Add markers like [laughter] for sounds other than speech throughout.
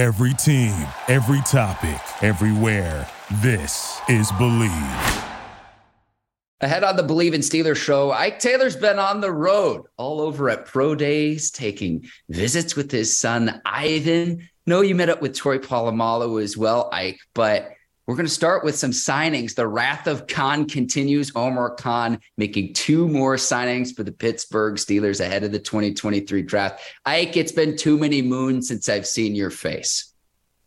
Every team, every topic, everywhere. This is Bleav. Ahead on the Bleav in Steelers show, Ike Taylor's been on the road all over at Pro Days, taking visits with his son, Ivan. No, you met up with Troy Polamalu as well, Ike, but we're going to start with some signings. The wrath of Khan continues. Omar Khan making two more signings for the Pittsburgh Steelers ahead of the 2023 draft. Ike, it's been too many moons since I've seen your face.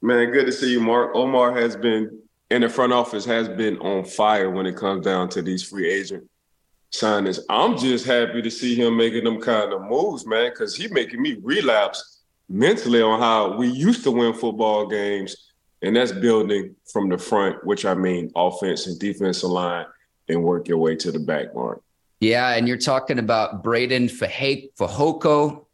Man, good to see you, Mark. Omar has been in the front office, has been on fire when it comes down to these free agent signings. I'm just happy to see him making them kind of moves, man, because he's making me relapse mentally on how we used to win football games and that's building from the front, which I mean offense and defensive line, and work your way to the back, Mark. Yeah, and you're talking about Breiden Fehoko.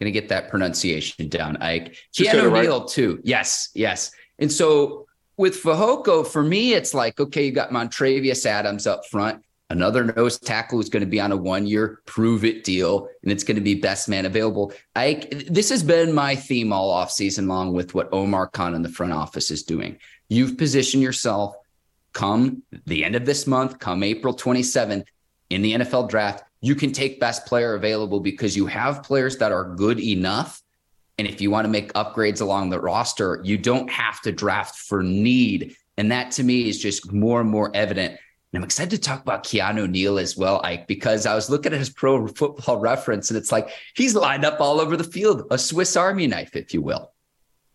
Gonna get that pronunciation down, Ike. Keanu right. Neal too. Yes, yes. And so with Fehoko, for me, it's like okay, you got Montravius Adams up front another nose tackle who's going to be on a one year prove it deal and it's going to be best man available. I this has been my theme all off season long with what Omar Khan in the front office is doing. You've positioned yourself come the end of this month, come April 27th in the NFL draft, you can take best player available because you have players that are good enough. And if you want to make upgrades along the roster, you don't have to draft for need. And that to me is just more and more evident and I'm excited to talk about Keanu Neal as well, Ike, because I was looking at his pro football reference and it's like he's lined up all over the field, a Swiss Army knife, if you will.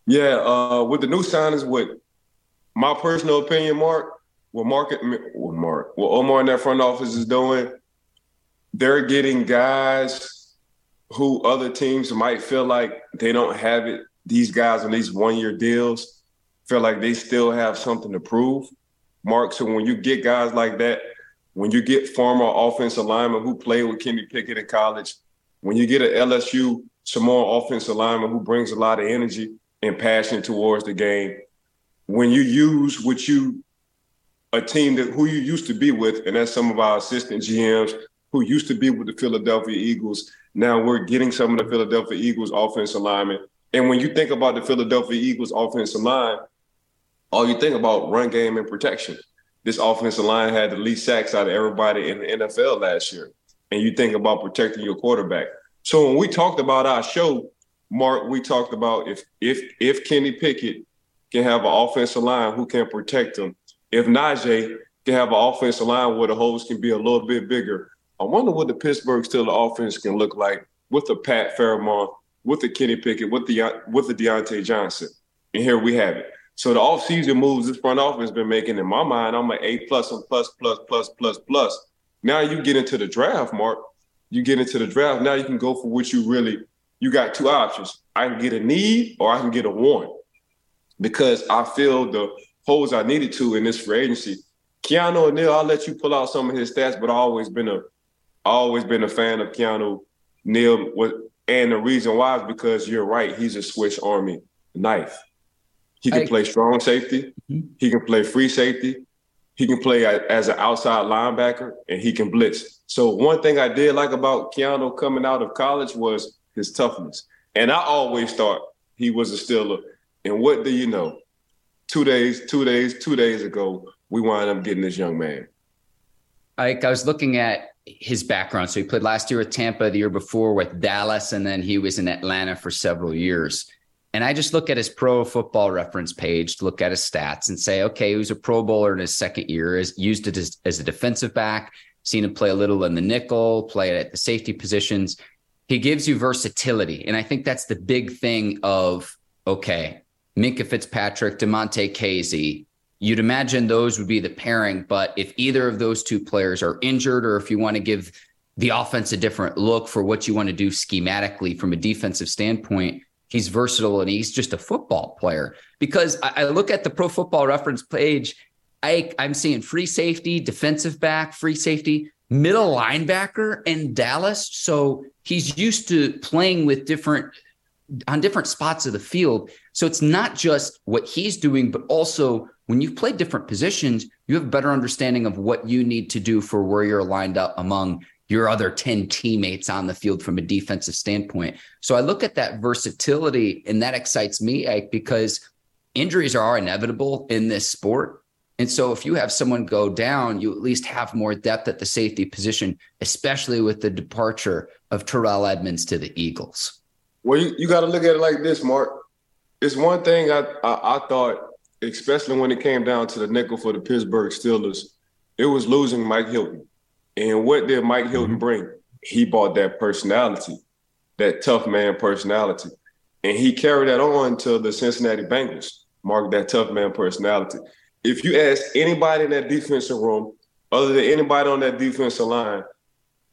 Yeah, uh, with the new signings, with my personal opinion, Mark, what Mark, what Mark, what Omar in that front office is doing, they're getting guys who other teams might feel like they don't have it. These guys on these one-year deals feel like they still have something to prove. Mark. So when you get guys like that, when you get former offensive linemen who played with Kenny Pickett in college, when you get an LSU Samoan offensive lineman who brings a lot of energy and passion towards the game, when you use what you a team that who you used to be with, and that's some of our assistant GMs who used to be with the Philadelphia Eagles. Now we're getting some of the Philadelphia Eagles offensive linemen. And when you think about the Philadelphia Eagles offensive line, all you think about run game and protection. This offensive line had the least sacks out of everybody in the NFL last year. And you think about protecting your quarterback. So when we talked about our show, Mark, we talked about if if if Kenny Pickett can have an offensive line who can protect him, if Najee can have an offensive line where the holes can be a little bit bigger, I wonder what the Pittsburgh Steelers offense can look like with the Pat Freiermuth, with the Kenny Pickett, with the with the Diontae Johnson. And here we have it. So the offseason moves this front office been making, in my mind, I'm an A plus and plus, plus, plus, plus, plus. Now you get into the draft, Mark. You get into the draft. Now you can go for what you really, you got two options. I can get a need or I can get a want because I feel the holes I needed to in this free agency. Keanu Neal, I'll let you pull out some of his stats, but I've always been a always been a fan of Keanu Neal. And the reason why is because you're right, he's a Swiss Army knife. He can I, play strong safety. Mm-hmm. He can play free safety. He can play as an outside linebacker, and he can blitz. So one thing I did like about Keanu coming out of college was his toughness. And I always thought he was a Steeler. And what do you know? Two days, two days, two days ago, we wound up getting this young man. Ike, I was looking at his background. So he played last year with Tampa, the year before with Dallas, and then he was in Atlanta for several years. And I just look at his pro football reference page, to look at his stats and say, okay, he was a pro bowler in his second year, is used it as, as a defensive back, seen him play a little in the nickel, play at the safety positions. He gives you versatility. And I think that's the big thing of, okay, Minkah Fitzpatrick, Damontae Kazee, you'd imagine those would be the pairing. But if either of those two players are injured, or if you want to give the offense a different look for what you want to do schematically from a defensive standpoint, he's versatile and he's just a football player. Because I, I look at the pro football reference page, I, I'm seeing free safety, defensive back, free safety, middle linebacker in Dallas. So he's used to playing with different on different spots of the field. So it's not just what he's doing, but also when you've played different positions, you have a better understanding of what you need to do for where you're lined up among your other 10 teammates on the field from a defensive standpoint. So I look at that versatility and that excites me Ike, because injuries are inevitable in this sport. And so if you have someone go down, you at least have more depth at the safety position, especially with the departure of Terrell Edmunds to the Eagles. Well, you, you got to look at it like this, Mark. It's one thing I, I, I thought, especially when it came down to the nickel for the Pittsburgh Steelers, it was losing Mike Hilton. And what did Mike Hilton mm-hmm. bring? He brought that personality, that tough man personality. And he carried that on to the Cincinnati Bengals, Mark, that tough man personality. If you ask anybody in that defensive room, other than anybody on that defensive line,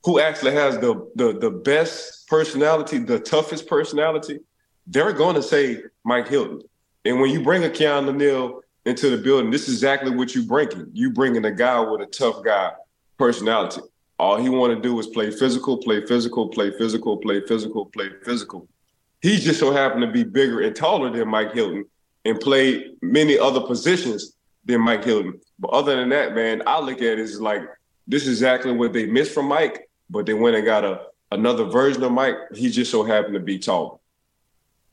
who actually has the the, the best personality, the toughest personality, they're going to say Mike Hilton. And when you bring a Keanu Neal into the building, this is exactly what you're bringing. You bringing a guy with a tough guy personality. All he want to do is play physical, play physical, play physical, play physical, play physical. He just so happened to be bigger and taller than Mike Hilton and played many other positions than Mike Hilton. But other than that, man, I look at it as like this is exactly what they missed from Mike, but they went and got a another version of Mike. He just so happened to be taller.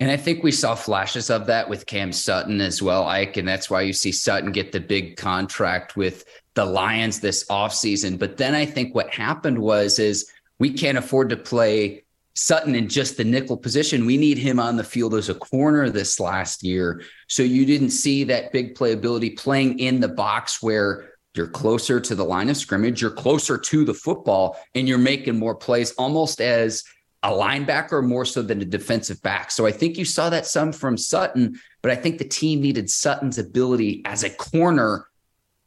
And I think we saw flashes of that with Cam Sutton as well, Ike. And that's why you see Sutton get the big contract with the Lions this offseason. But then I think what happened was is we can't afford to play Sutton in just the nickel position. We need him on the field as a corner this last year. So you didn't see that big playability playing in the box where you're closer to the line of scrimmage, you're closer to the football, and you're making more plays almost as a linebacker more so than a defensive back. So I think you saw that some from Sutton, but I think the team needed Sutton's ability as a corner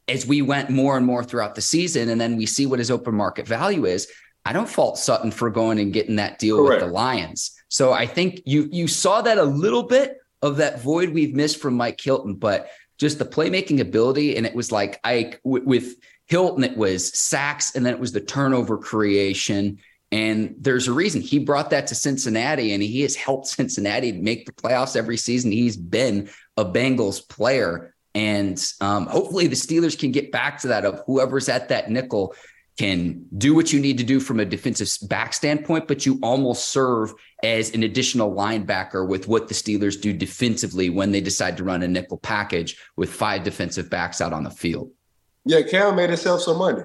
as we went more and more throughout the season. And then we see what his open market value is. I don't fault Sutton for going and getting that deal Correct. with the Lions. So I think you you saw that a little bit of that void we've missed from Mike Hilton, but just the playmaking ability. And it was like I with Hilton, it was sacks and then it was the turnover creation and there's a reason he brought that to Cincinnati and he has helped [laughs] Cincinnati make the playoffs every season. He's been a Bengals player. And um, hopefully the Steelers can get back to that of whoever's at that nickel can do what you need to do from a defensive back standpoint, but you almost serve as an additional linebacker with what the Steelers do defensively when they decide to run a nickel package with five defensive backs out on the field. Yeah, Cam made himself some money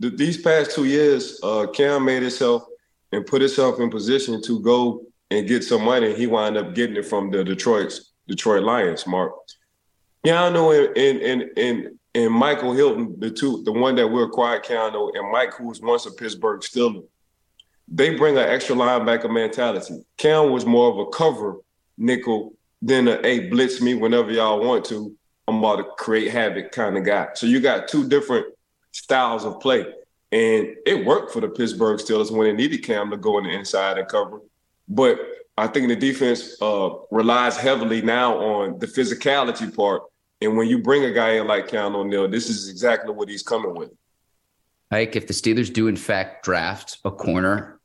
these past two years, uh, Cam made himself and put himself in position to go and get some money. He wound up getting it from the Detroit's Detroit Lions, Mark. Keanu and and and and Michael Hilton, the two, the one that we acquired, Keanu and Mike, who was once a Pittsburgh Steeler, they bring an extra linebacker mentality. Cam was more of a cover nickel than a hey blitz me whenever y'all want to. I'm about to create havoc kind of guy. So you got two different styles of play. And it worked for the Pittsburgh Steelers when they needed Cam to go in the inside and cover. But I think the defense uh, relies heavily now on the physicality part. And when you bring a guy in like Cam O'Neill, this is exactly what he's coming with. Ike, if the Steelers do in fact draft a corner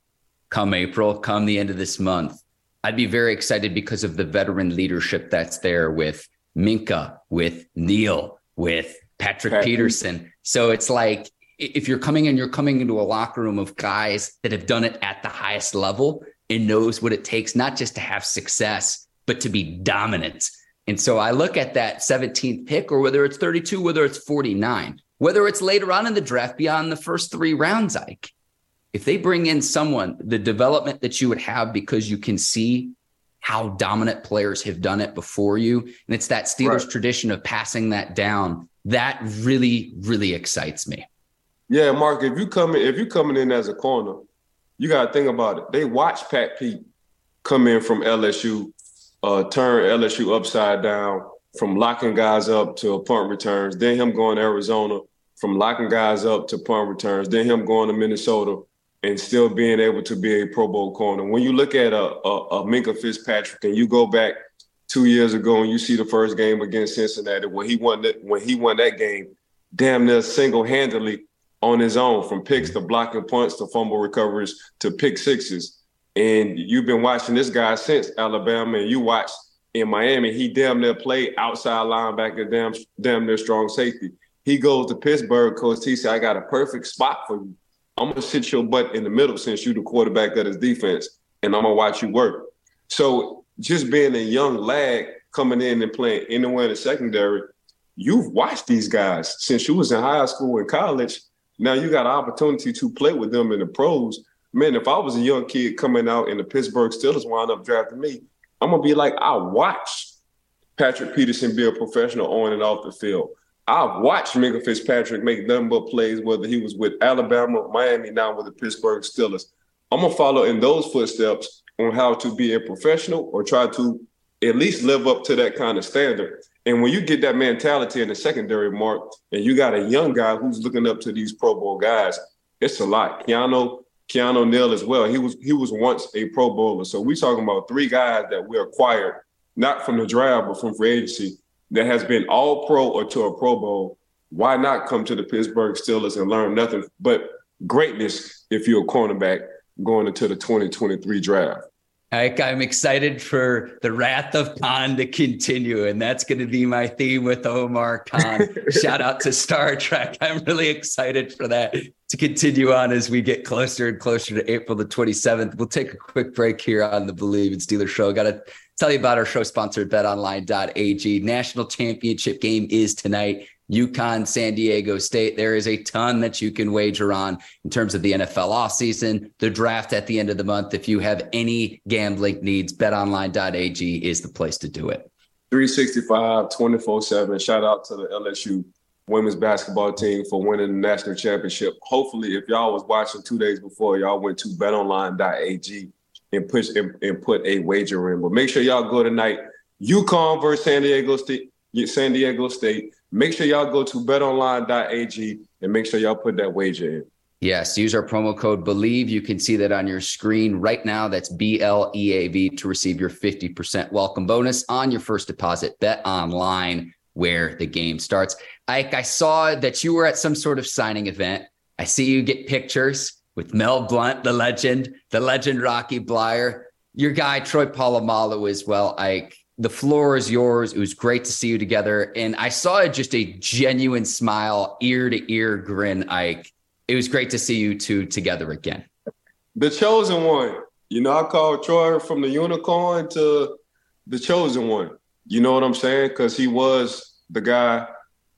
come April, come the end of this month, I'd be very excited because of the veteran leadership that's there with Minkah, with Neal, with Patrick Pat- Peterson. So it's like if you're coming in, you're coming into a locker room of guys that have done it at the highest level and knows what it takes, not just to have success, but to be dominant. And so I look at that 17th pick, or whether it's 32, whether it's 49, whether it's later on in the draft beyond the first three rounds, Ike. If they bring in someone, the development that you would have because you can see how dominant players have done it before you. And it's that Steelers right. tradition of passing that down. That really, really excites me. Yeah, Mark, if you come in, if you coming in as a corner, you gotta think about it. They watch Pat Pete come in from LSU, uh, turn LSU upside down from locking guys up to punt returns, then him going to Arizona from locking guys up to punt returns, then him going to Minnesota and still being able to be a Pro Bowl corner. When you look at a, a, a Minkah Fitzpatrick and you go back two years ago and you see the first game against Cincinnati when he won that when he won that game, damn near single handedly on his own from picks to blocking punts to fumble recoveries to pick sixes. And you've been watching this guy since Alabama, and you watched in Miami, he damn near played outside linebacker, damn damn near strong safety. He goes to Pittsburgh, Coach T said, I got a perfect spot for you I'm gonna sit your butt in the middle since you're the quarterback of this defense, and I'm gonna watch you work. So just being a young lad coming in and playing anywhere in the secondary, you've watched these guys since you was in high school and college. Now you got an opportunity to play with them in the pros. Man, if I was a young kid coming out and the Pittsburgh Steelers wind up drafting me, I'm gonna be like, I watched Patrick Peterson be a professional on and off the field. I've watched Minkah Fitzpatrick make but plays, whether he was with Alabama, Miami, now with the Pittsburgh Steelers. I'm gonna follow in those footsteps on how to be a professional or try to at least live up to that kind of standard. And when you get that mentality in the secondary mark, and you got a young guy who's looking up to these Pro Bowl guys, it's a lot. Keanu, Keanu Neal as well. He was he was once a Pro Bowler. So we talking about three guys that we acquired, not from the draft, but from free agency that has been all pro or to a Pro Bowl, why not come to the Pittsburgh Steelers and learn nothing but greatness if you're a cornerback going into the 2023 draft? I'm excited for the Wrath of Khan to continue, and that's going to be my theme with Omar Khan. [laughs] Shout out to Star Trek. I'm really excited for that to continue on as we get closer and closer to April the 27th. We'll take a quick break here on the Bleav in Steelers show. Got to tell you about our show sponsor, betonline.ag. National championship game is tonight. UConn, San Diego State. There is a ton that you can wager on in terms of the NFL offseason, the draft at the end of the month. If you have any gambling needs, betonline.ag is the place to do it. 365, 24 7. Shout out to the LSU women's basketball team for winning the national championship. Hopefully, if y'all was watching two days before, y'all went to betonline.ag and push and, and put a wager in. But make sure y'all go tonight. UConn versus San Diego State. San Diego State. Make sure y'all go to betonline.ag and make sure y'all put that wager in. Yes, use our promo code BLEAV. You can see that on your screen right now. That's B L E A V to receive your 50% welcome bonus on your first deposit. Bet online where the game starts. Ike, I saw that you were at some sort of signing event. I see you get pictures with Mel Blount, the legend, the legend Rocky Bleier, your guy Troy Polamalu as well. Ike, the floor is yours. It was great to see you together, and I saw just a genuine smile, ear to ear grin. Ike, it was great to see you two together again. The chosen one. You know, I called Troy from the unicorn to the chosen one. You know what I'm saying? Because he was the guy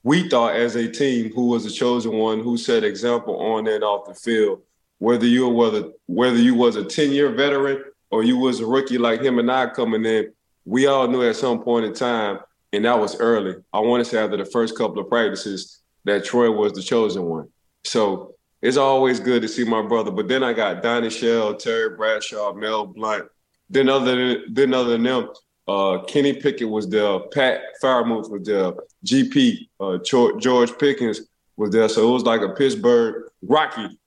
we thought as a team who was the chosen one who set example on and off the field whether you whether whether you was a 10 year veteran or you was a rookie like him and I coming in, we all knew at some point in time, and that was early. I want to say after the first couple of practices that Troy was the chosen one. So it's always good to see my brother. But then I got Donnie Shell, Terry Bradshaw, Mel Blount. Then other than then other than them, uh, Kenny Pickett was there, Pat Freiermuth was there, GP, uh, George Pickens was there. So it was like a Pittsburgh Rocky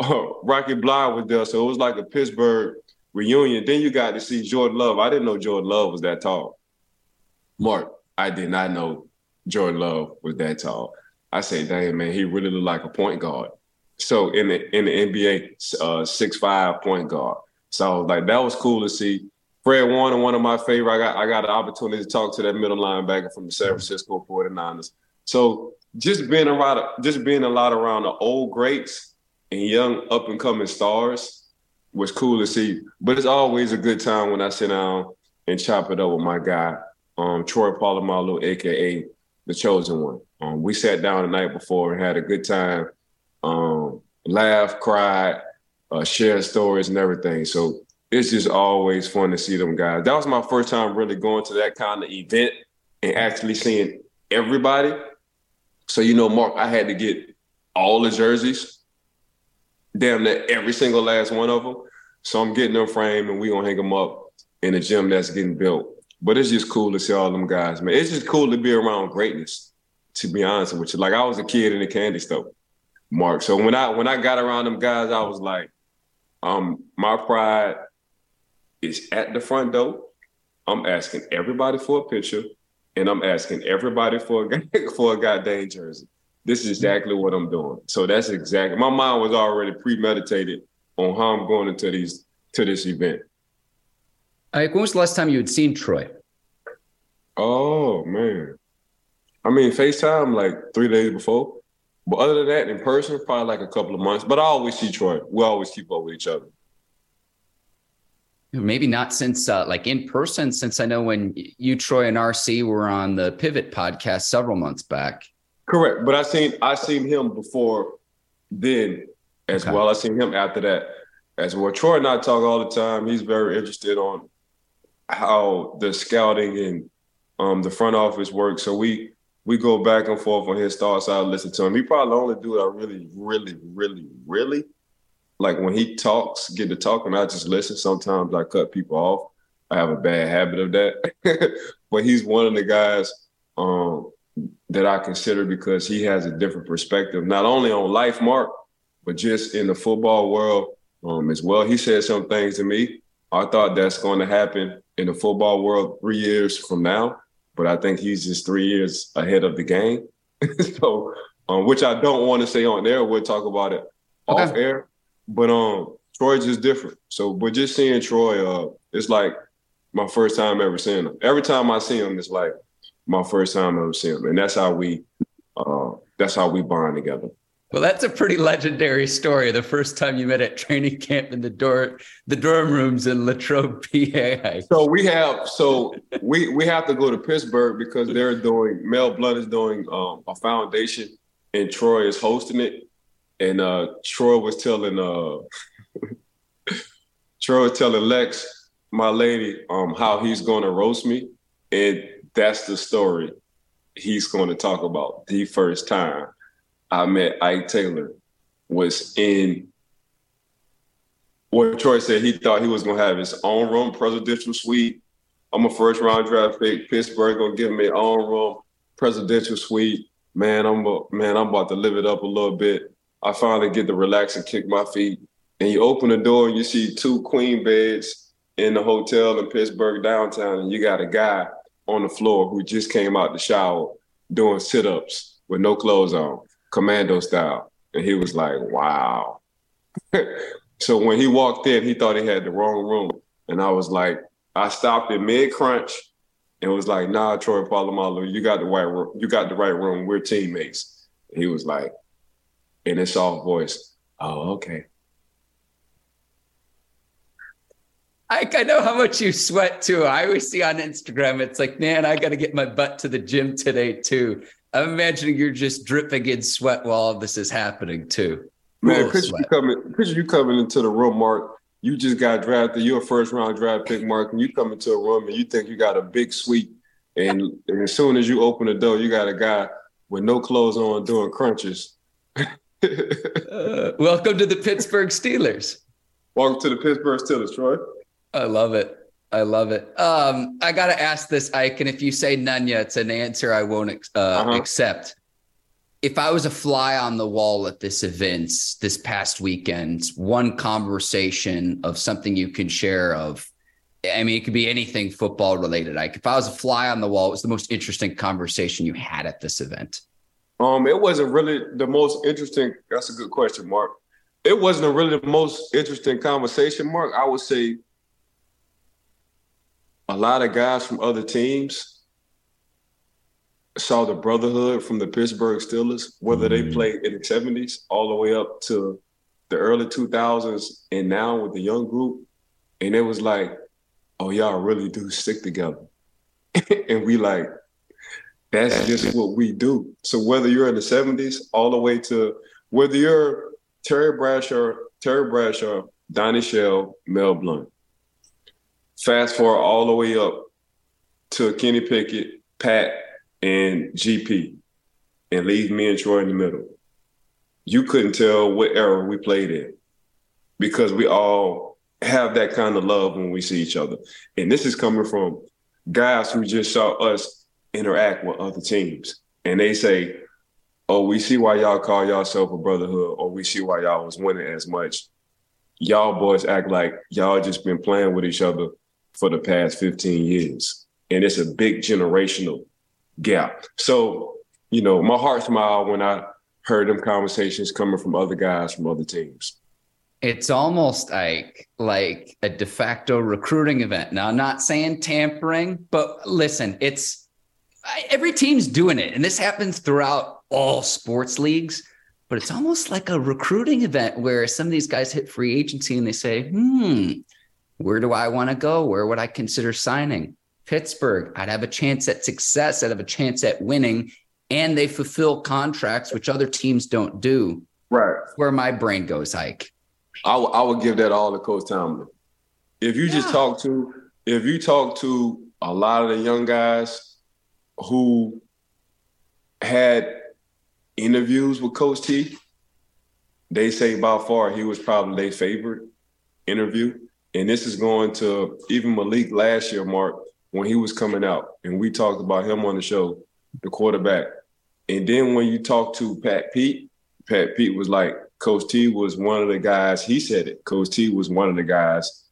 oh, [laughs] Rocky Bleier was there, so it was like a Pittsburgh reunion. Then you got to see Jordan Love. I didn't know Jordan Love was that tall. Mark, I did not know Jordan Love was that tall. I say, damn man, he really looked like a point guard. So in the in the NBA, uh, six five point guard. So like that was cool to see. Fred Warner, one of my favorite. I got I got an opportunity to talk to that middle linebacker from the San Francisco 49ers. So just being around just being a lot around the old greats and young up and coming stars was cool to see. But it's always a good time when I sit down and chop it up with my guy, um, Troy Polamalu, aka the chosen one. Um, we sat down the night before and had a good time, um, laugh, cried, uh, share stories and everything. So it's just always fun to see them guys. That was my first time really going to that kind of event and actually seeing everybody. So you know, Mark, I had to get all the jerseys damn near every single last one of them. So I'm getting them framed and we gonna hang them up in the gym that's getting built. But it's just cool to see all them guys, man. It's just cool to be around greatness, to be honest with you. Like I was a kid in the candy store, Mark. So when I when I got around them guys, I was like, um, my pride is at the front door. I'm asking everybody for a picture, and I'm asking everybody for a [laughs] for a goddamn jersey this is exactly what I'm doing. So that's exactly my mind was already premeditated on how I'm going into these to this event. Like, when was the last time you had seen Troy? Oh man. I mean FaceTime like three days before. But other than that, in person, probably like a couple of months. But I always see Troy. We always keep up with each other. Maybe not since uh, like in person, since I know when you, Troy, and RC were on the Pivot podcast several months back. Correct, but I seen I seen him before then as okay. well. I seen him after that as well. Troy and I talk all the time. He's very interested on how the scouting and um, the front office works. So we we go back and forth on his thoughts. I listen to him. He probably only do it. I really, really, really, really like when he talks, get to talking. I just listen. Sometimes I cut people off. I have a bad habit of that. [laughs] but he's one of the guys um, that I consider because he has a different perspective, not only on life, Mark, but just in the football world um, as well. He said some things to me. I thought that's going to happen in the football world three years from now, but I think he's just three years ahead of the game. [laughs] so, um, which I don't want to say on air. We'll talk about it okay. off air. But um, Troy's just different. So, but just seeing Troy, uh, it's like my first time ever seeing him. Every time I see him, it's like my first time ever seeing him, and that's how we, uh, that's how we bond together. Well, that's a pretty legendary story. The first time you met at training camp in the door, the dorm rooms in Latrobe, [laughs] PA. So we have, so we we have to go to Pittsburgh because they're doing. Mel Blount is doing um, a foundation, and Troy is hosting it. And uh, Troy was telling uh, [laughs] Troy was telling Lex, my lady, um, how he's going to roast me, and that's the story he's going to talk about. The first time I met Ike Taylor was in what Troy said. He thought he was going to have his own room, presidential suite. I'm a first round draft pick. Pittsburgh gonna give me own room, presidential suite. Man, I'm man, I'm about to live it up a little bit. I finally get to relax and kick my feet. And you open the door and you see two queen beds in the hotel in Pittsburgh downtown, and you got a guy on the floor who just came out the shower doing sit-ups with no clothes on, commando style. And he was like, wow. [laughs] so when he walked in, he thought he had the wrong room. And I was like, I stopped in mid-crunch and was like, nah, Troy Polamalu, you got the right room. You got the right room. We're teammates. he was like, in a soft voice. Oh, okay. I, I know how much you sweat too. I always see on Instagram, it's like, man, I got to get my butt to the gym today too. I'm imagining you're just dripping in sweat while all this is happening too. Man, picture you coming, picture you coming into the room, Mark. You just got drafted. You're a first round draft pick, Mark, and you come into a room and you think you got a big suite, and, and as soon as you open the door, you got a guy with no clothes on doing crunches. [laughs] uh, welcome to the Pittsburgh Steelers. Welcome to the Pittsburgh Steelers, Troy. I love it. I love it. Um, I got to ask this, Ike, and if you say none yet, it's an answer I won't uh, uh-huh. accept. If I was a fly on the wall at this event this past weekend, one conversation of something you can share of, I mean, it could be anything football related. Ike, if I was a fly on the wall, it was the most interesting conversation you had at this event? Um, it wasn't really the most interesting. That's a good question, Mark. It wasn't really the most interesting conversation, Mark. I would say a lot of guys from other teams saw the brotherhood from the Pittsburgh Steelers, whether they mm-hmm. played in the 70s all the way up to the early 2000s and now with the young group. And it was like, oh, y'all really do stick together. [laughs] and we like, that's just what we do. So whether you're in the 70s all the way to whether you're Terry Bradshaw, Terry Bradshaw, Donnie Shell, Mel Blount. Fast forward all the way up to Kenny Pickett, Pat, and GP, and leave me and Troy in the middle. You couldn't tell what era we played in because we all have that kind of love when we see each other. And this is coming from guys who just saw us interact with other teams. And they say, oh, we see why y'all call yourself a brotherhood, or we see why y'all was winning as much. Y'all boys act like y'all just been playing with each other for the past 15 years. And it's a big generational gap. So, you know, my heart smiled when I heard them conversations coming from other guys from other teams. It's almost like like a de facto recruiting event. Now, I'm not saying tampering, but listen, it's every team's doing it, and this happens throughout all sports leagues. but it's almost like a recruiting event where some of these guys hit free agency and they say, hmm, where do I want to go? Where would I consider signing? Pittsburgh, I'd have a chance at success, I'd have a chance at winning, and they fulfill contracts, which other teams don't do. Right. where my brain goes, Ike. I, w- I would give that all to Coach Tomlin. If you just talk to, if you talk to a lot of the young guys who had interviews with Coach T, they say by far he was probably their favorite interview. And this is going to even Malik last year, Mark, when he was coming out, and we talked about him on the show, the quarterback. And then when you talk to Pat Pete, Pat Pete was like, Coach T was one of the guys. He said it. Coach T was one of the guys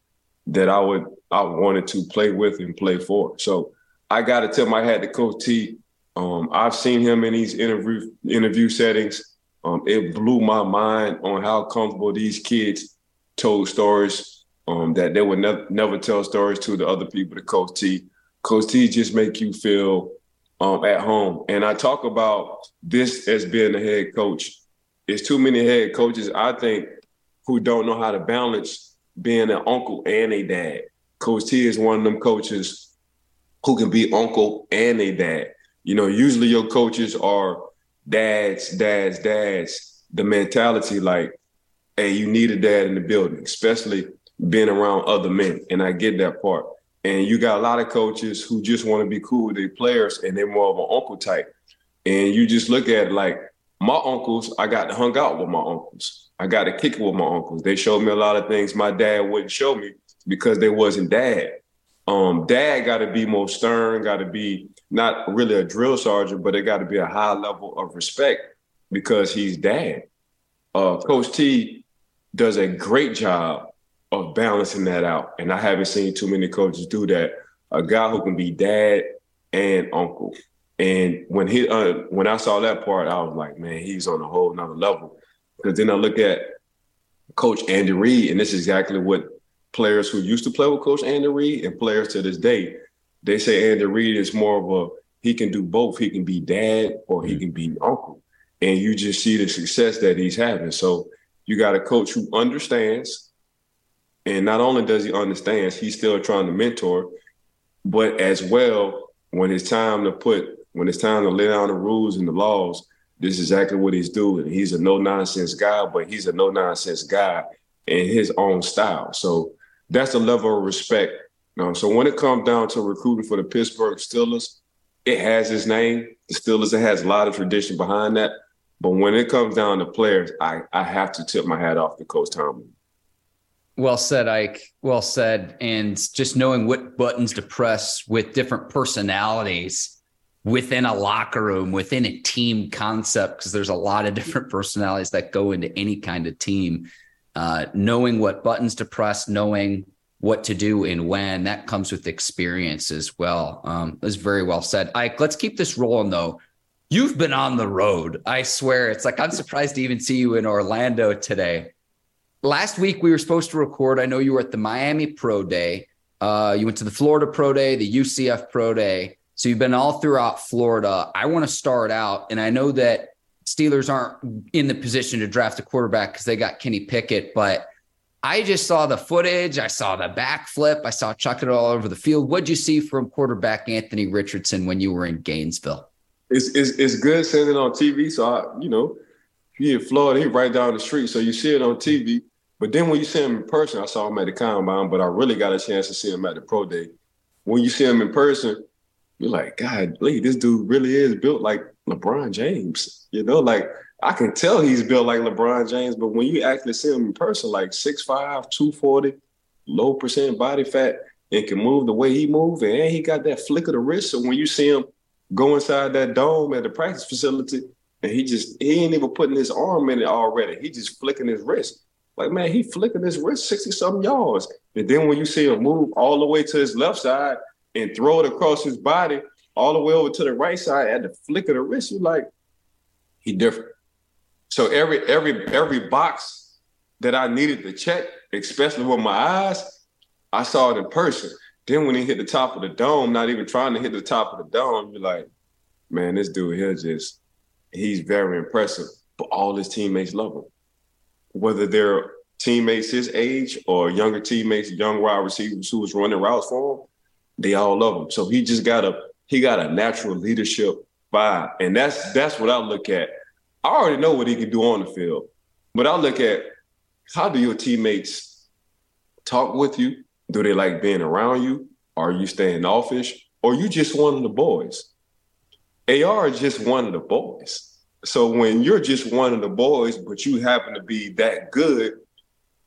that I would I wanted to play with and play for. So I got to tip my hat to Coach T. Um, I've seen him in these interview interview settings. Um, it blew my mind on how comfortable these kids told stories um, that they would never never tell stories to the other people. To Coach T, Coach T just make you feel um, at home. And I talk about this as being a head coach. It's too many head coaches, I think, who don't know how to balance being an uncle and a dad. Coach T is one of them coaches who can be uncle and a dad. You know, usually your coaches are dads, dads, dads. The mentality like, hey, you need a dad in the building, especially being around other men. And I get that part. And you got a lot of coaches who just want to be cool with their players and they're more of an uncle type. And you just look at it like my uncles, I got to hung out with my uncles. I got to kick it with my uncles. They showed me a lot of things my dad wouldn't show me because they wasn't dad. Um, dad got to be more stern, got to be not really a drill sergeant, but it got to be a high level of respect because he's dad. Uh, Coach T does a great job of balancing that out, and I haven't seen too many coaches do that. A guy who can be dad and uncle. And when he uh, when I saw that part, I was like, man, he's on a whole nother level. Because then I look at Coach Andy Reid, and this is exactly what players who used to play with Coach Andy Reid and players to this day, they say Andy Reid is more of a he can do both. He can be dad or he mm-hmm. can be uncle. And you just see the success that he's having. So you got a coach who understands. And not only does he understand, he's still trying to mentor, but as well, when it's time to put, when it's time to lay down the rules and the laws, this is exactly what he's doing. He's a no nonsense guy, but he's a no nonsense guy in his own style. So that's the level of respect. Um, so when it comes down to recruiting for the Pittsburgh Steelers, it has his name. The Steelers, it has a lot of tradition behind that. But when it comes down to players, I, I have to tip my hat off to Coach Tomlin. Well said, Ike. Well said. And just knowing what buttons to press with different personalities within a locker room, within a team concept, because there's a lot of different personalities that go into any kind of team. Uh, knowing what buttons to press, knowing what to do and when, that comes with experience as well. Um, that's very well said. Ike, let's keep this rolling though. You've been on the road. I swear. It's like I'm surprised to even see you in Orlando today last week we were supposed to record. I know you were at the Miami Pro Day. Uh, you went to the Florida Pro Day, the UCF Pro Day. So you've been all throughout Florida. I want to start out, and I know that Steelers aren't in the position to draft a quarterback because they got Kenny Pickett, but I just saw the footage. I saw the backflip. I saw chuck it all over the field. What'd you see from quarterback Anthony Richardson when you were in Gainesville? It's, it's, it's good seeing it on TV. So, I, you know, he in Florida, he right down the street. So you see it on TV. But then when you see him in person, I saw him at the combine, but I really got a chance to see him at the pro day. When you see him in person, you're like, God, Lee, this dude really is built like LeBron James. You know, like I can tell he's built like LeBron James, but when you actually see him in person, like 6'5, 240, low percent body fat, and can move the way he moves, and he got that flick of the wrist. So when you see him go inside that dome at the practice facility, and he just he ain't even putting his arm in it already. He just flicking his wrist. Like, man, he flicking his wrist 60 something yards. And then when you see him move all the way to his left side and throw it across his body all the way over to the right side at the flick of the wrist, you're like, he different. So every every every box that I needed to check, especially with my eyes, I saw it in person. Then when he hit the top of the dome, not even trying to hit the top of the dome, you're like, man, this dude here just he's very impressive. but all his teammates love him. Whether they're teammates his age or younger teammates, young wide receivers who was running routes for him, they all love him. So he just got a he got a natural leadership vibe. And that's that's what I look at. I already know what he can do on the field, but I look at how do your teammates talk with you? Do they like being around you? Are you staying offish? Or you just one of the boys? AR is just one of the boys. So when you're just one of the boys, but you happen to be that good,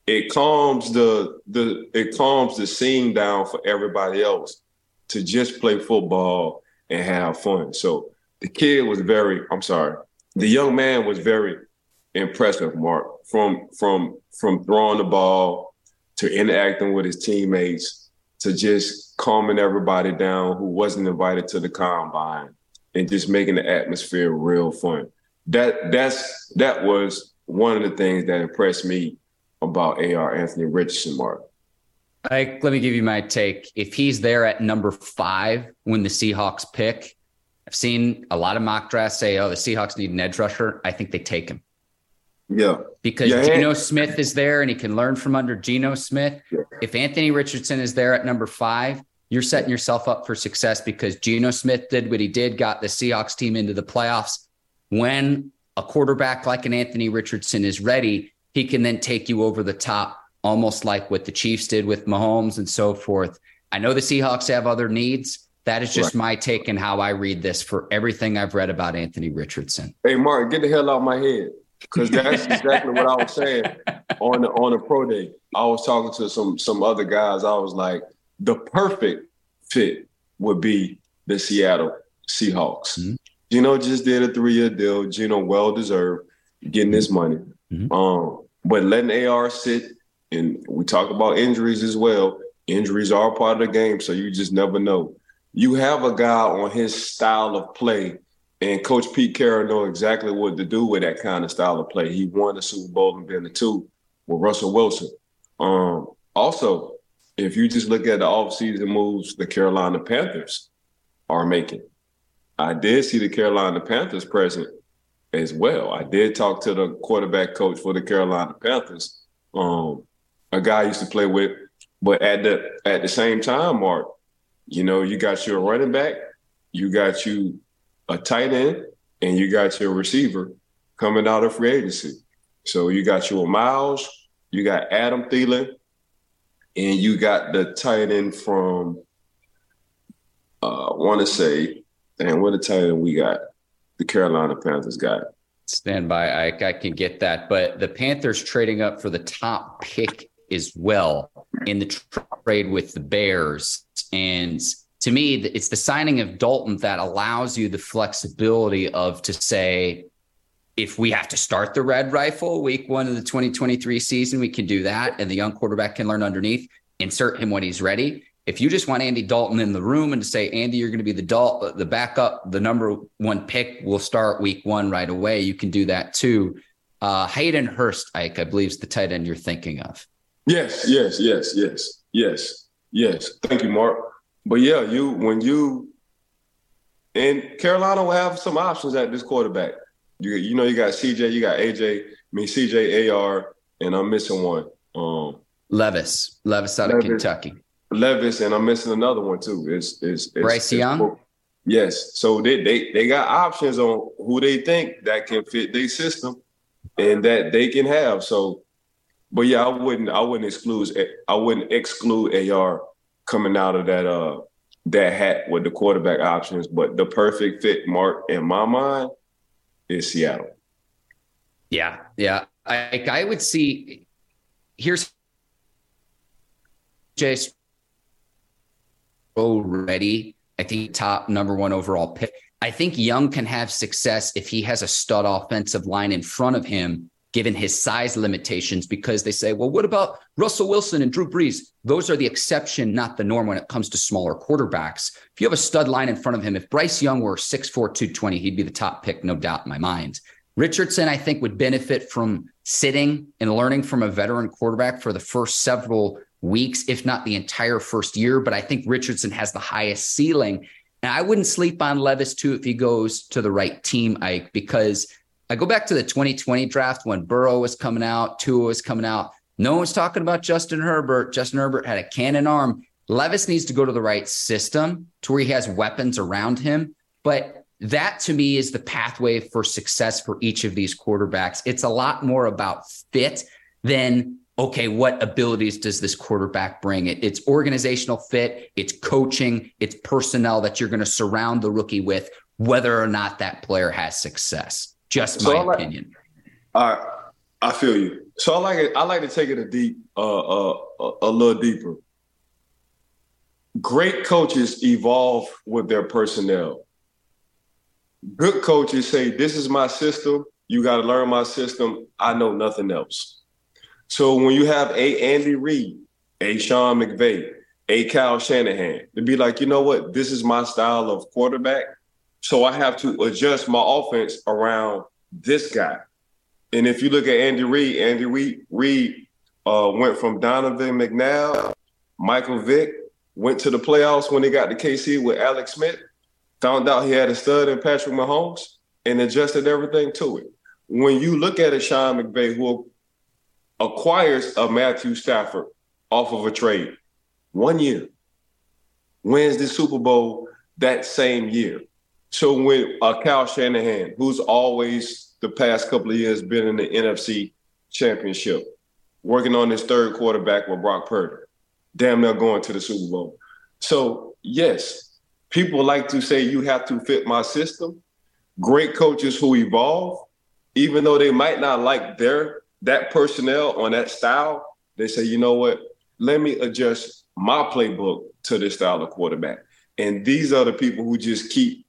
it calms the the it calms the scene down for everybody else to just play football and have fun. So the kid was very, I'm sorry, the young man was very impressive, Mark, from from from throwing the ball to interacting with his teammates to just calming everybody down who wasn't invited to the combine and just making the atmosphere real fun. That that's that was one of the things that impressed me about AR Anthony Richardson, Mark. I, let me give you my take. If he's there at number five when the Seahawks pick, I've seen a lot of mock drafts say, "Oh, the Seahawks need an edge rusher." I think they take him. Yeah, because yeah, Geno Smith is there and he can learn from under Geno Smith. Yeah. If Anthony Richardson is there at number five, you're setting yourself up for success because Geno Smith did what he did, got the Seahawks team into the playoffs. When a quarterback like an Anthony Richardson is ready, he can then take you over the top, almost like what the Chiefs did with Mahomes and so forth. I know the Seahawks have other needs. That is just right. my take and how I read this for everything I've read about Anthony Richardson. Hey, Mark, get the hell out of my head. Because that's [laughs] exactly what I was saying on the on the pro day. I was talking to some some other guys. I was like, the perfect fit would be the Seattle Seahawks. Mm-hmm. Geno just did a three year deal. Geno well deserved getting his money. Mm-hmm. Um, but letting AR sit and we talk about injuries as well. Injuries are part of the game, so you just never know you have a guy on his style of play, and Coach Pete Carroll know exactly what to do with that kind of style of play. He won the Super Bowl and been the two with Russell Wilson. Um, also, if you just look at the offseason moves the Carolina Panthers are making, I did see the Carolina Panthers present as well. I did talk to the quarterback coach for the Carolina Panthers, um, a guy I used to play with. But at the at the same time, Mark, you know, you got your running back, you got you a tight end, and you got your receiver coming out of free agency. So you got your Miles, you got Adam Thielen, and you got the tight end from uh want to say, and what a tight end we got? The Carolina Panthers got. Stand by, I, I can get that. But the Panthers trading up for the top pick as well in the trade with the Bears. And to me, it's the signing of Dalton that allows you the flexibility of to say, if we have to start the red rifle week one of the 2023 season, we can do that. And the young quarterback can learn underneath, insert him when he's ready. If you just want Andy Dalton in the room and to say, Andy, you're going to be the Dal- the backup, the number one pick, we'll start week one right away. You can do that too. Uh, Hayden Hurst, Ike, I believe, is the tight end you're thinking of. Yes, yes, yes, yes, yes, yes. Thank you, Mark. But yeah, you when you and Carolina will have some options at this quarterback. You you know you got CJ, you got AJ, I mean CJ AR, and I'm missing one. Um Levis, Levis out Levis, of Kentucky. Levis, and I'm missing another one too. Is is Bryce Young? Yes. So they they they got options on who they think that can fit their system and that they can have. So but yeah, I wouldn't I wouldn't exclude I wouldn't exclude AR coming out of that uh that hat with the quarterback options. But the perfect fit, Mark, in my mind, is Seattle. Yeah, yeah. I I would see here's Jace already. I think top number one overall pick. I think Young can have success if he has a stud offensive line in front of him given his size limitations because they say, well, what about Russell Wilson and Drew Brees? Those are the exception, not the norm when it comes to smaller quarterbacks. If you have a stud line in front of him, if Bryce Young were 6'4, 220, he'd be the top pick, no doubt in my mind. Richardson, I think, would benefit from sitting and learning from a veteran quarterback for the first several weeks, if not the entire first year. But I think Richardson has the highest ceiling. And I wouldn't sleep on Levis too if he goes to the right team, Ike, because I go back to the 2020 draft when Burrow was coming out, Tua was coming out. No one was talking about Justin Herbert. Justin Herbert had a cannon arm. Levis needs to go to the right system to where he has weapons around him. But that to me is the pathway for success for each of these quarterbacks. It's a lot more about fit than okay, what abilities does this quarterback bring? It, it's organizational fit, it's coaching, it's personnel that you're going to surround the rookie with, whether or not that player has success. Just so my like, opinion. I I feel you. So I like it. I like to take it a deep, uh, uh, a little deeper. Great coaches evolve with their personnel good coaches say, This is my system. You got to learn my system. I know nothing else. So when you have a Andy Reid, a Sean McVay, a Kyle Shanahan, to be like, you know what, this is my style of quarterback. So I have to adjust my offense around this guy. And if you look at Andy Reid, Andy Reid, Reid uh, went from Donovan McNabb, Michael Vick, went to the playoffs when they got to KC with Alex Smith found out he had a stud in Patrick Mahomes and adjusted everything to it. When you look at a Sean McVay who acquires a Matthew Stafford off of a trade, one year, wins the Super Bowl that same year. So when uh, Kyle Shanahan, who's always the past couple of years been in the NFC Championship, working on his third quarterback with Brock Purdy, damn near going to the Super Bowl. So yes, people like to say you have to fit my system. Great coaches who evolve, even though they might not like their that personnel on that style, they say, you know what? Let me adjust my playbook to this style of quarterback. And these are the people who just keep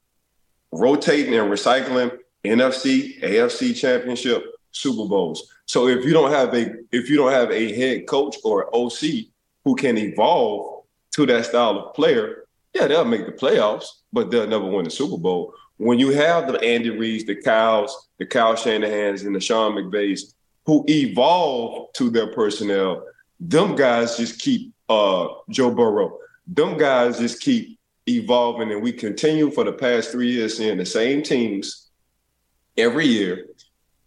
rotating and recycling NFC, AFC championship, Super Bowls. So if you don't have a if you don't have a head coach or OC who can evolve to that style of player, yeah, they'll make the playoffs, but they'll never win the Super Bowl. When you have the Andy Reids, the Cows, the Kyle Shanahans, and the Sean McVays who evolve to their personnel, them guys just keep uh, Joe Burrow. Them guys just keep evolving, and we continue for the past three years seeing the same teams every year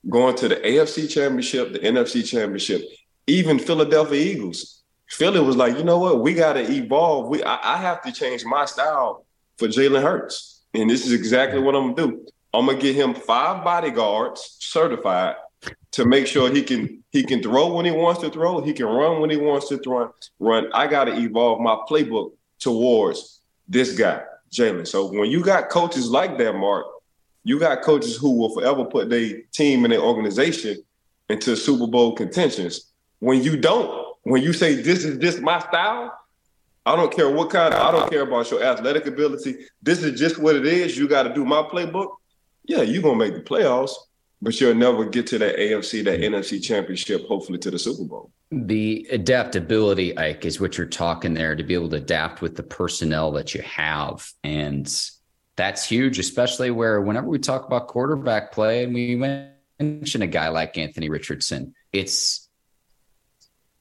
going to the AFC Championship, the NFC Championship, even Philadelphia Eagles Philly was like, you know what, we got to evolve. We I, I, have to change my style for Jalen Hurts, and this is exactly what I'm gonna do. I'm gonna get him five bodyguards certified to make sure he can he can throw when he wants to throw, he can run when he wants to throw, run. I got to evolve my playbook towards this guy, Jalen. So when you got coaches like that, Mark, you got coaches who will forever put their team and their organization into Super Bowl contentions. When you don't, when you say this is just my style, I don't care what kind of, I don't care about your athletic ability. This is just what it is. You got to do my playbook. Yeah, you're to make the playoffs, but you'll never get to that AFC, that NFC championship, hopefully to the Super Bowl. The adaptability, Ike, is what you're talking there to be able to adapt with the personnel that you have. And that's huge, especially where whenever we talk about quarterback play and we mention a guy like Anthony Richardson, it's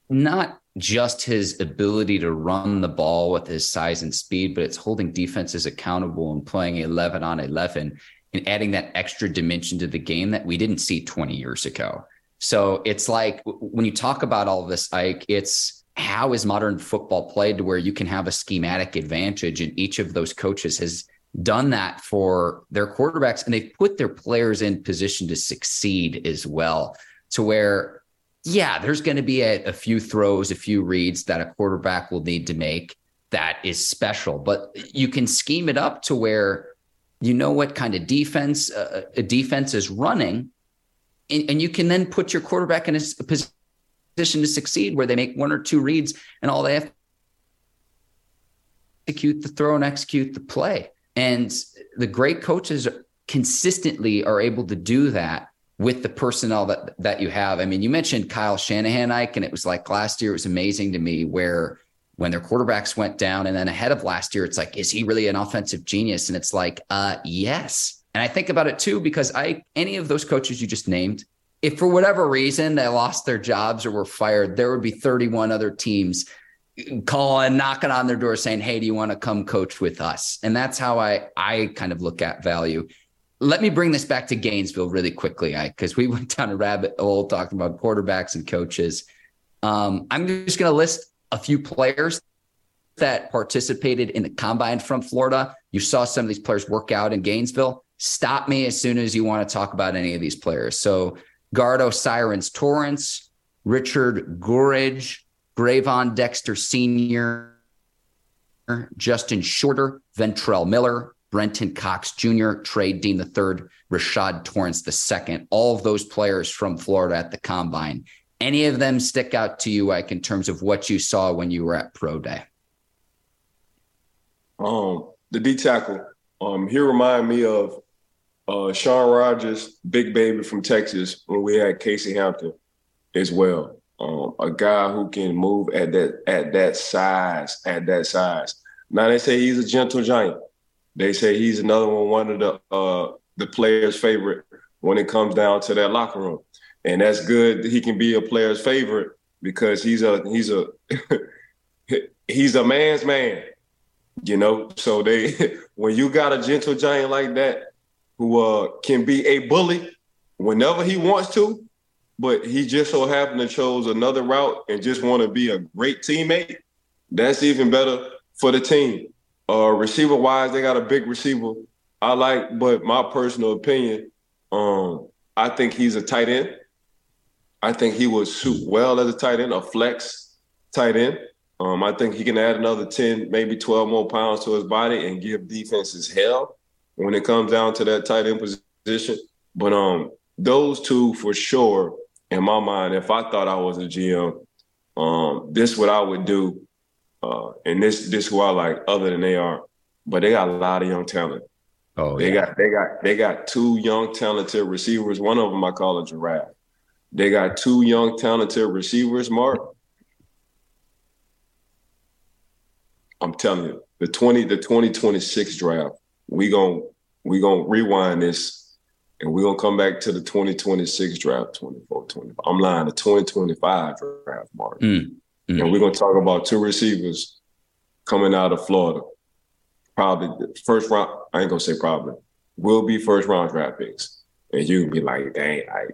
not just his ability to run the ball with his size and speed, but it's holding defenses accountable and playing 11 on 11 and adding that extra dimension to the game that we didn't see 20 years ago. So it's like when you talk about all of this, Ike, it's how is modern football played to where you can have a schematic advantage and each of those coaches has done that for their quarterbacks and they've put their players in position to succeed as well to where yeah, there's going to be a, a few throws, a few reads that a quarterback will need to make that is special, but you can scheme it up to where you know what kind of defense uh, a defense is running, and, and, you can then put your quarterback in a, a position to succeed where they make one or two reads and all they have to execute the throw and execute the play. And the great coaches consistently are able to do that with the personnel that that you have. I mean, you mentioned Kyle Shanahan, Ike, and it was like last year it was amazing to me where when their quarterbacks went down and then ahead of last year, it's like, is he really an offensive genius? And it's like, uh, yes. And I think about it too, because I any of those coaches you just named, if for whatever reason they lost their jobs or were fired, there would be 31 other teams calling, knocking on their door saying, Hey, do you want to come coach with us? And that's how I I kind of look at value let me bring this back to Gainesville really quickly, because we [laughs] went down a rabbit hole talking about quarterbacks and coaches. Um, I'm just going to list a few players that participated in the combine from Florida. You saw some of these players work out in Gainesville. Stop me as soon as you want to talk about any of these players. So, guard O'Cyrus Torrence, Richard Gouraige, Gervon Dexter Sr., Justin Shorter, Ventrell Miller, Brenton Cox Jr., Trey Dean III, Rashad Torrence II. All of those players from Florida at the combine. Any of them stick out to you, like in terms of what you saw when you were at Pro Day? Um, the D tackle. Um, he remind me of uh, Shaun Rogers, big baby from Texas, when we had Casey Hampton as well. Um, a guy who can move at that at that size, at that size. Now they say he's a gentle giant. They say he's another one, one of the uh, the players' favorite when it comes down to that locker room, and that's good. He can be a player's favorite because he's a he's a [laughs] he's a man's man, you know. So they [laughs] when you got a gentle giant like that who uh, can be a bully whenever he wants to, but he just so happened to chose another route and just want to be a great teammate. That's even better for the team. Uh, receiver wise, they got a big receiver. I like, but my personal opinion, um, I think he's a tight end. I think he would suit well as a tight end, a flex tight end. Um, I think he can add another 10, maybe 12 more pounds to his body and give defenses hell when it comes down to that tight end position. But um, those two for sure, in my mind, if I thought I was a GM, um, this what I would do uh, and this this who I like other than they are, but they got a lot of young talent. Oh, they yeah. got they got they got two young talented receivers. One of them I call a giraffe. They got two young talented receivers. Mark, I'm telling you, the twenty the twenty twenty six draft. We going we gonna rewind this, and we're gonna come back to the twenty twenty six draft. 24, 25. I'm lying. The twenty twenty five draft, Mark. Mm. Mm-hmm. And we're going to talk about two receivers coming out of Florida. Probably first round, I ain't going to say probably, will be first round draft picks. And you be like, dang, I.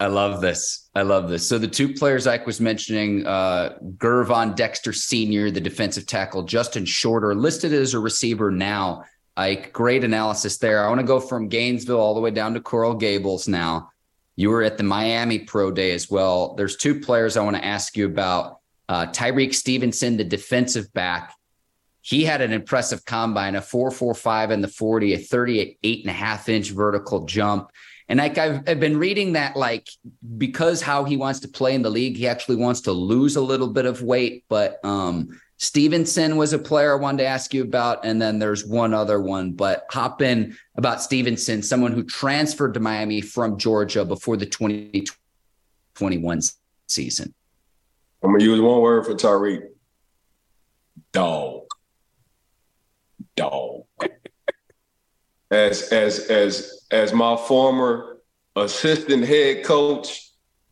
I love this. I love this. So the two players Ike was mentioning, uh, Gervon Dexter Sr., the defensive tackle, Justin Shorter, listed as a receiver now. Ike, great analysis there. I want to go from Gainesville all the way down to Coral Gables now. You were at the Miami Pro Day as well. There's two players I want to ask you about. Uh, Tyrique Stevenson, the defensive back. He had an impressive combine, a 445 in the 40, a 38 and a half inch vertical jump. And like I've, I've been reading that, like, because how he wants to play in the league, he actually wants to lose a little bit of weight. But um, Stevenson was a player I wanted to ask you about. And then there's one other one, but hop in about Stevenson, someone who transferred to Miami from Georgia before the 2021 season. I'm to use one word for Tyrique dog. Dog. as, as, as, as my former assistant head coach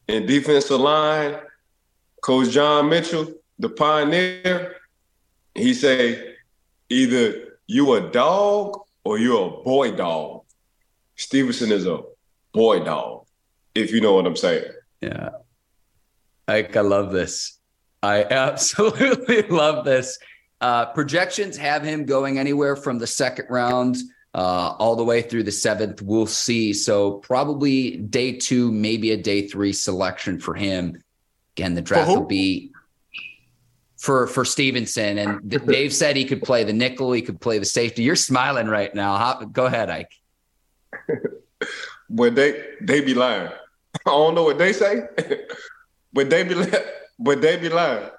in defensive line, Coach John Mitchell, the pioneer, he say either you a dog or you're a boy dog. Stevenson is a boy dog, if you know what I'm saying. Yeah. I, I love this. I [laughs] absolutely love this. Uh, projections have him going anywhere from the second round uh, all the way through the seventh. We'll see. So probably day two, maybe a day three selection for him. Again, the draft will be for for Stevenson. And [laughs] Dave said he could play the nickel, he could play the safety. You're smiling right now. How, go ahead, Ike. [laughs] but they they be lying. [laughs] I don't know what they say, but they be but they be lying.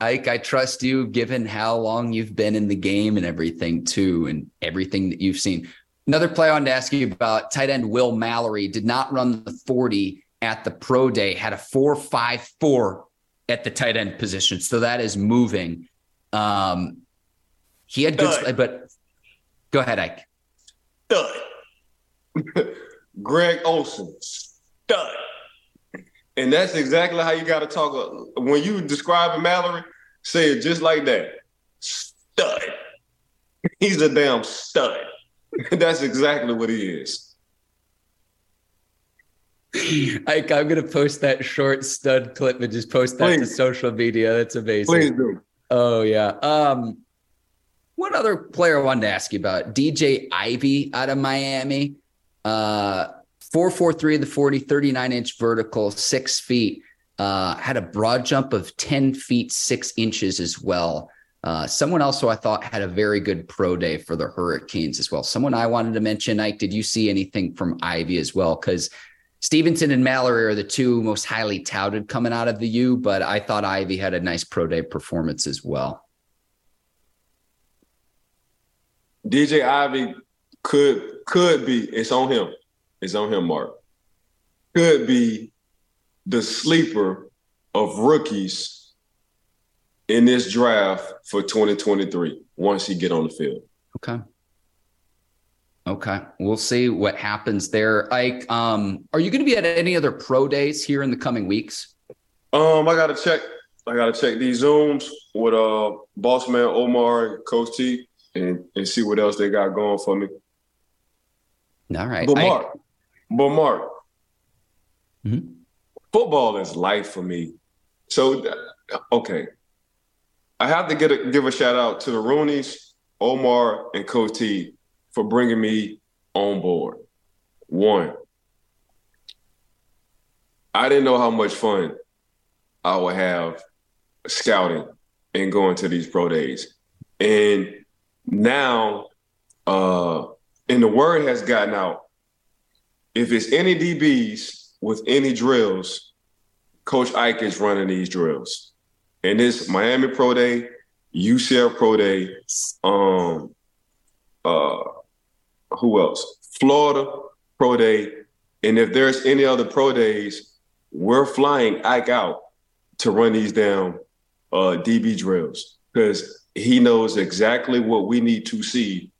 Ike, I trust you given how long you've been in the game and everything too, and everything that you've seen. Another play I wanted to ask you about tight end Will Mallory did not run the 40 at the pro day, had a 4.54 at the tight end position. So that is moving. Um, he had good, Stud. but go ahead, Ike. Stud. [laughs] Greg Olsen, stud. And that's exactly how you got to talk. When you describe a Mallory, say it just like that. Stud. He's a damn stud. [laughs] That's exactly what he is. [laughs] Ike, I'm gonna post that short stud clip and just post that Please. to social media. That's amazing. Please do. Oh yeah. Um, one other player I wanted to ask you about DJ Ivey out of Miami. Uh, 443 in the 40, 39 inch vertical, six feet. Uh, had a broad jump of 10 feet, six inches as well. Uh, someone else who I thought had a very good pro day for the Hurricanes as well. Someone I wanted to mention, Ike, did you see anything from Ivey as well? Because Stevenson and Mallory are the two most highly touted coming out of the U, but I thought Ivey had a nice pro day performance as well. DJ Ivey could could be it's on him. It's on him, Mark. Could be the sleeper of rookies in this draft for 2023 once he get on the field. Okay. Okay. We'll see what happens there. Ike, um, are you going to be at any other pro days here in the coming weeks? Um, I gotta check. I gotta check these zooms with uh boss man Omar Coach T and, and see what else they got going for me. All right. But Mark, I... but Mark, mm-hmm. football is life for me. So, okay, I have to get a, give a shout out to the Rooneys, Omar, and Coach T for bringing me on board. One, I didn't know how much fun I would have scouting and going to these pro days. And now, uh, and the word has gotten out. If it's any DBs with any drills, Coach Ike is running these drills. And this Miami Pro Day, UCF Pro Day, um, uh, who else? Florida Pro Day. And if there's any other pro days, we're flying Ike out to run these down uh, DB drills because he knows exactly what we need to see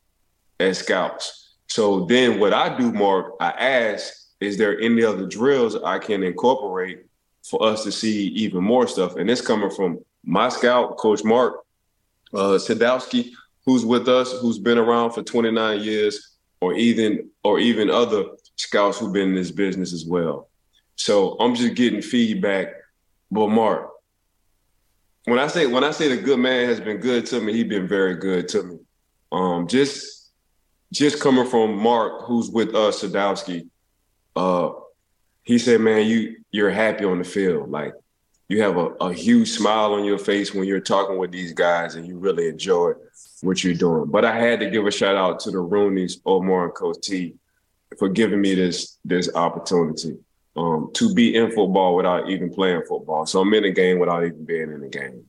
as scouts. So then what I do, Mark, I ask, is there any other drills I can incorporate for us to see even more stuff? And it's coming from my scout, Coach Mark uh, Sadowski, who's with us, who's been around for 29 years, or even or even other scouts who've been in this business as well. So I'm just getting feedback. But Mark, when I say when I say the good man has been good to me, he's been very good to me. Um, just just coming from Mark, who's with us, Sadowski, uh, he said, "Man, you you're happy on the field. Like you have a, a huge smile on your face when you're talking with these guys, and you really enjoy what you're doing." But I had to give a shout out to the Rooneys, Omar and Coach T, for giving me this this opportunity um, to be in football without even playing football. So I'm in the game without even being in the game.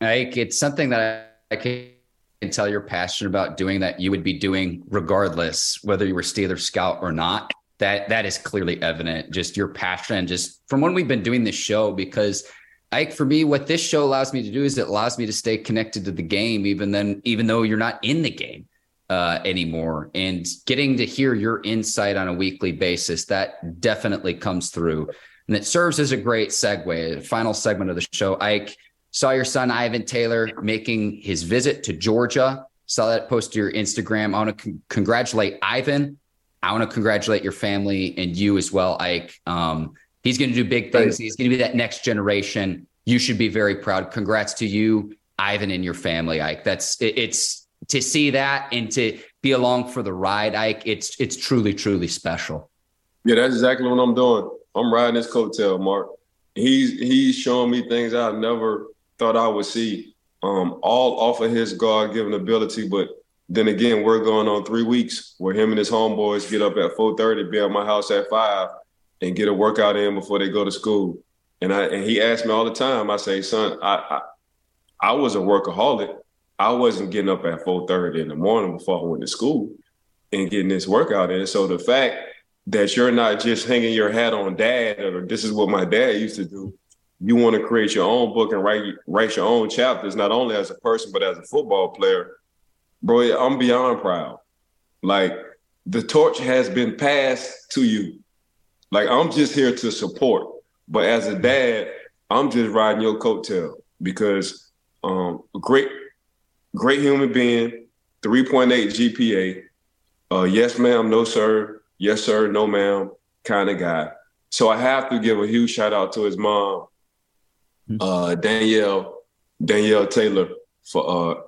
Like it's something that I can tell you're passionate about doing that you would be doing regardless whether you were Steeler scout or not. That that is clearly evident. Just your passion, just from when we've been doing this show, because Ike, for me, what this show allows me to do is it allows me to stay connected to the game, even then, even though you're not in the game uh, anymore. And getting to hear your insight on a weekly basis, that definitely comes through. And it serves as a great segue. Final segment of the show. Ike saw your son, Ivan Taylor, making his visit to Georgia. Saw that post to your Instagram. I want to con- congratulate Ivan. I want to congratulate your family and you as well, Ike. Um, he's going to do big things. He's going to be that next generation. You should be very proud. Congrats to you, Ivan, and your family, Ike. That's it, it's to see that and to be along for the ride, Ike, it's it's truly, truly special. Yeah, that's exactly what I'm doing. I'm riding this coattail, Mark. He's he's showing me things I never thought I would see. Um, all off of his God given ability, but then again, we're going on three weeks where him and his homeboys get up at 4:30, be at my house at five, and get a workout in before they go to school. And I and he asked me all the time. I say, son, I I, I was a workaholic. I wasn't getting up at 4:30 in the morning before I went to school and getting this workout in. So the fact that you're not just hanging your hat on dad or this is what my dad used to do. You want to create your own book and write write your own chapters, not only as a person but as a football player. Bro, I'm beyond proud. Like the torch has been passed to you. Like I'm just here to support. But as a dad, I'm just riding your coattail because um, great great human being, 3.8 GPA, uh, yes, ma'am, no, sir, yes, sir, no, ma'am, kind of guy. So I have to give a huge shout out to his mom, hmm. uh, Danielle, Danielle Taylor, for uh,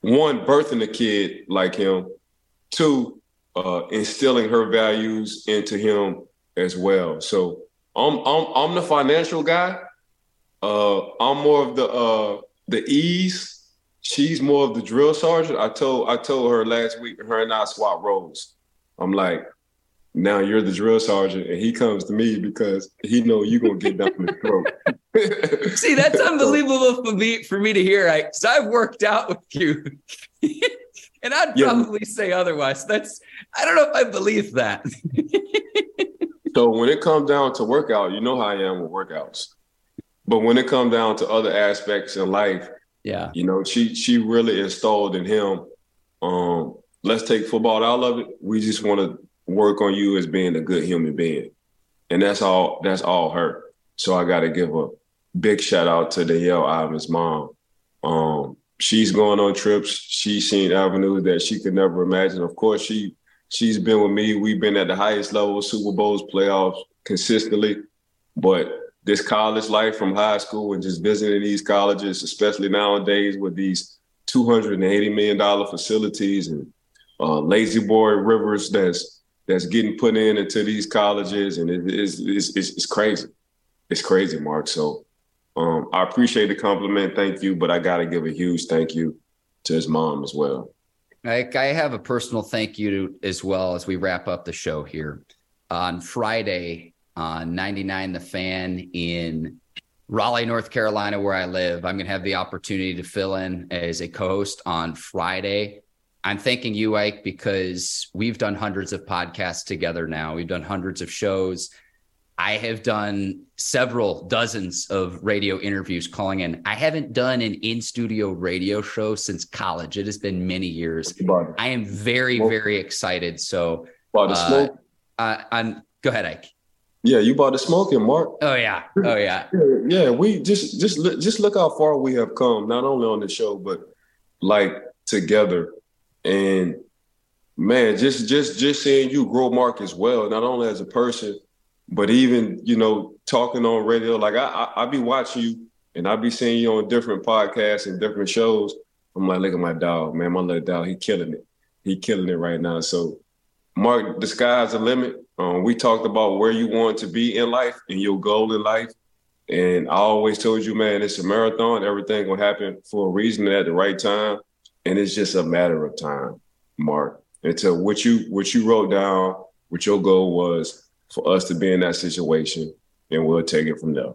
one, birthing a kid like him, two, uh, instilling her values into him as well. So I'm I'm I'm the financial guy. Uh, I'm more of the uh, the ease. She's more of the drill sergeant. I told I told her last week. Her and I swap roles. I'm like, now you're the drill sergeant, and he comes to me because he know you gonna get down the throat. [laughs] See, that's unbelievable for me for me to hear. I, so I've worked out with you, [laughs] and I'd yeah. probably say otherwise. That's I don't know if I believe that. [laughs] so when it comes down to workout, you know how I am with workouts. But when it comes down to other aspects in life, yeah, you know, she she really installed in him. Um, let's take football out of it. We just want to work on you as being a good human being. And that's all that's all her. So I gotta give a big shout out to Danielle Ivan's mom. Um, she's going on trips. She's seen avenues that she could never imagine. Of course, she she's been with me. We've been at the highest level, Super Bowls, playoffs consistently. But this college life from high school and just visiting these colleges, especially nowadays with these $280 million facilities and uh, La-Z-Boy rivers that's that's getting put in into these colleges, and it is it's, it's, it's, crazy. It's crazy, Mark. So um, I appreciate the compliment. Thank you, but I got to give a huge thank you to his mom as well. I, I have a personal thank you to, as well as we wrap up the show here. On Friday, on 99 The Fan in Raleigh, North Carolina, where I live, I'm going to have the opportunity to fill in as a co host on Friday I'm thanking you, Ike, because we've done hundreds of podcasts together now. We've done hundreds of shows. I have done several dozens of radio interviews calling in. I haven't done an in studio radio show since college. It has been many years. I am very, very excited. So, uh, uh, I'm, go ahead, Ike. Yeah, you bought the smoking, Mark. Oh yeah, oh yeah. yeah, yeah. We just just just look how far we have come, not only on the show, but like together and man, just just just seeing you grow Mark as well, not only as a person, but even you know talking on radio. Like I I, I be watching you and I be seeing you on different podcasts and different shows. I'm like, look at my dog, man, my little dog, he killing it. He killing it right now. So, Mark, the sky's the limit. Um, we talked about where you want to be in life and your goal in life. And I always told you, man, it's a marathon. Everything will happen for a reason at the right time and it's just a matter of time, Mark. Until what you what you wrote down, what your goal was for us to be in that situation, and we'll take it from there.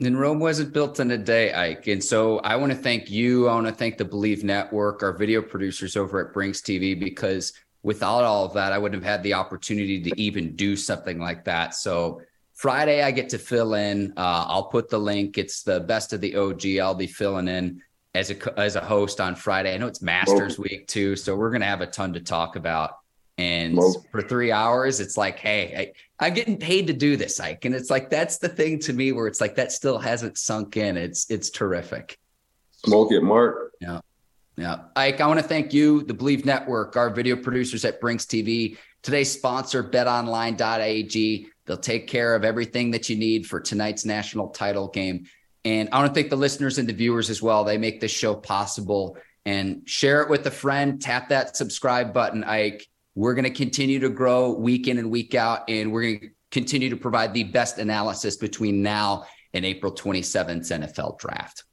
And Rome wasn't built in a day, Ike. And so I want to thank you. I want to thank the Bleav Network, our video producers over at Brinks TV, because without all of that, I wouldn't have had the opportunity to even do something like that. So Friday, I get to fill in. Uh, I'll put the link. It's the best of the OG. I'll be filling in as a as a host on Friday. I know it's Masters Week too, so we're gonna have a ton to talk about. And for three hours, it's like, hey, I, am getting paid to do this, Ike, and it's like that's the thing to me where it's like that still hasn't sunk in. It's it's terrific. Smoke it, Mark. Yeah. Yeah. Ike, I want to thank you, the Bleav Network, our video producers at Brinks TV. Today's sponsor, betonline.ag. They'll take care of everything that you need for tonight's national title game. And I want to thank the listeners and the viewers as well. They make this show possible. And share it with a friend. Tap that subscribe button, Ike. We're going to continue to grow week in and week out, and we're going to continue to provide the best analysis between now and April 27th NFL draft.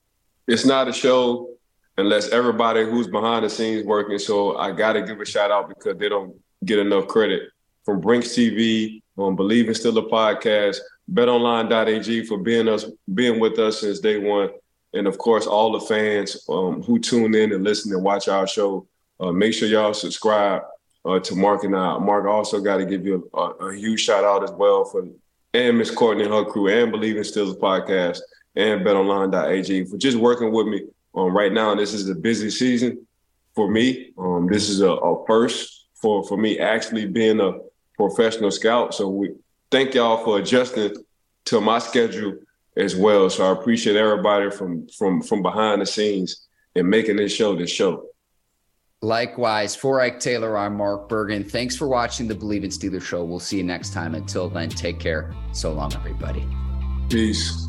It's not a show unless everybody who's behind the scenes working. So I got to give a shout out because they don't get enough credit from Brinks TV on Bleav in Steelers podcast betonline.ag for being us being with us since day one. And of course, all the fans um, who tune in and listen and watch our show, uh, make sure y'all subscribe uh, to Mark and I. Mark also got to give you a, a, huge shout out as well for and Miss Courtney and her crew and Bleav in Steelers podcast and betonline.ag for just working with me um, right now. This is a busy season for me. Um, this is a, a first for, for me actually being a professional scout. So we thank y'all for adjusting to my schedule as well. So I appreciate everybody from from from behind the scenes and making this show this show. Likewise, for Ike Taylor, I'm Mark Bergin. Thanks for watching the Bleav in Steelers show. We'll see you next time. Until then, take care. So long, everybody. Peace.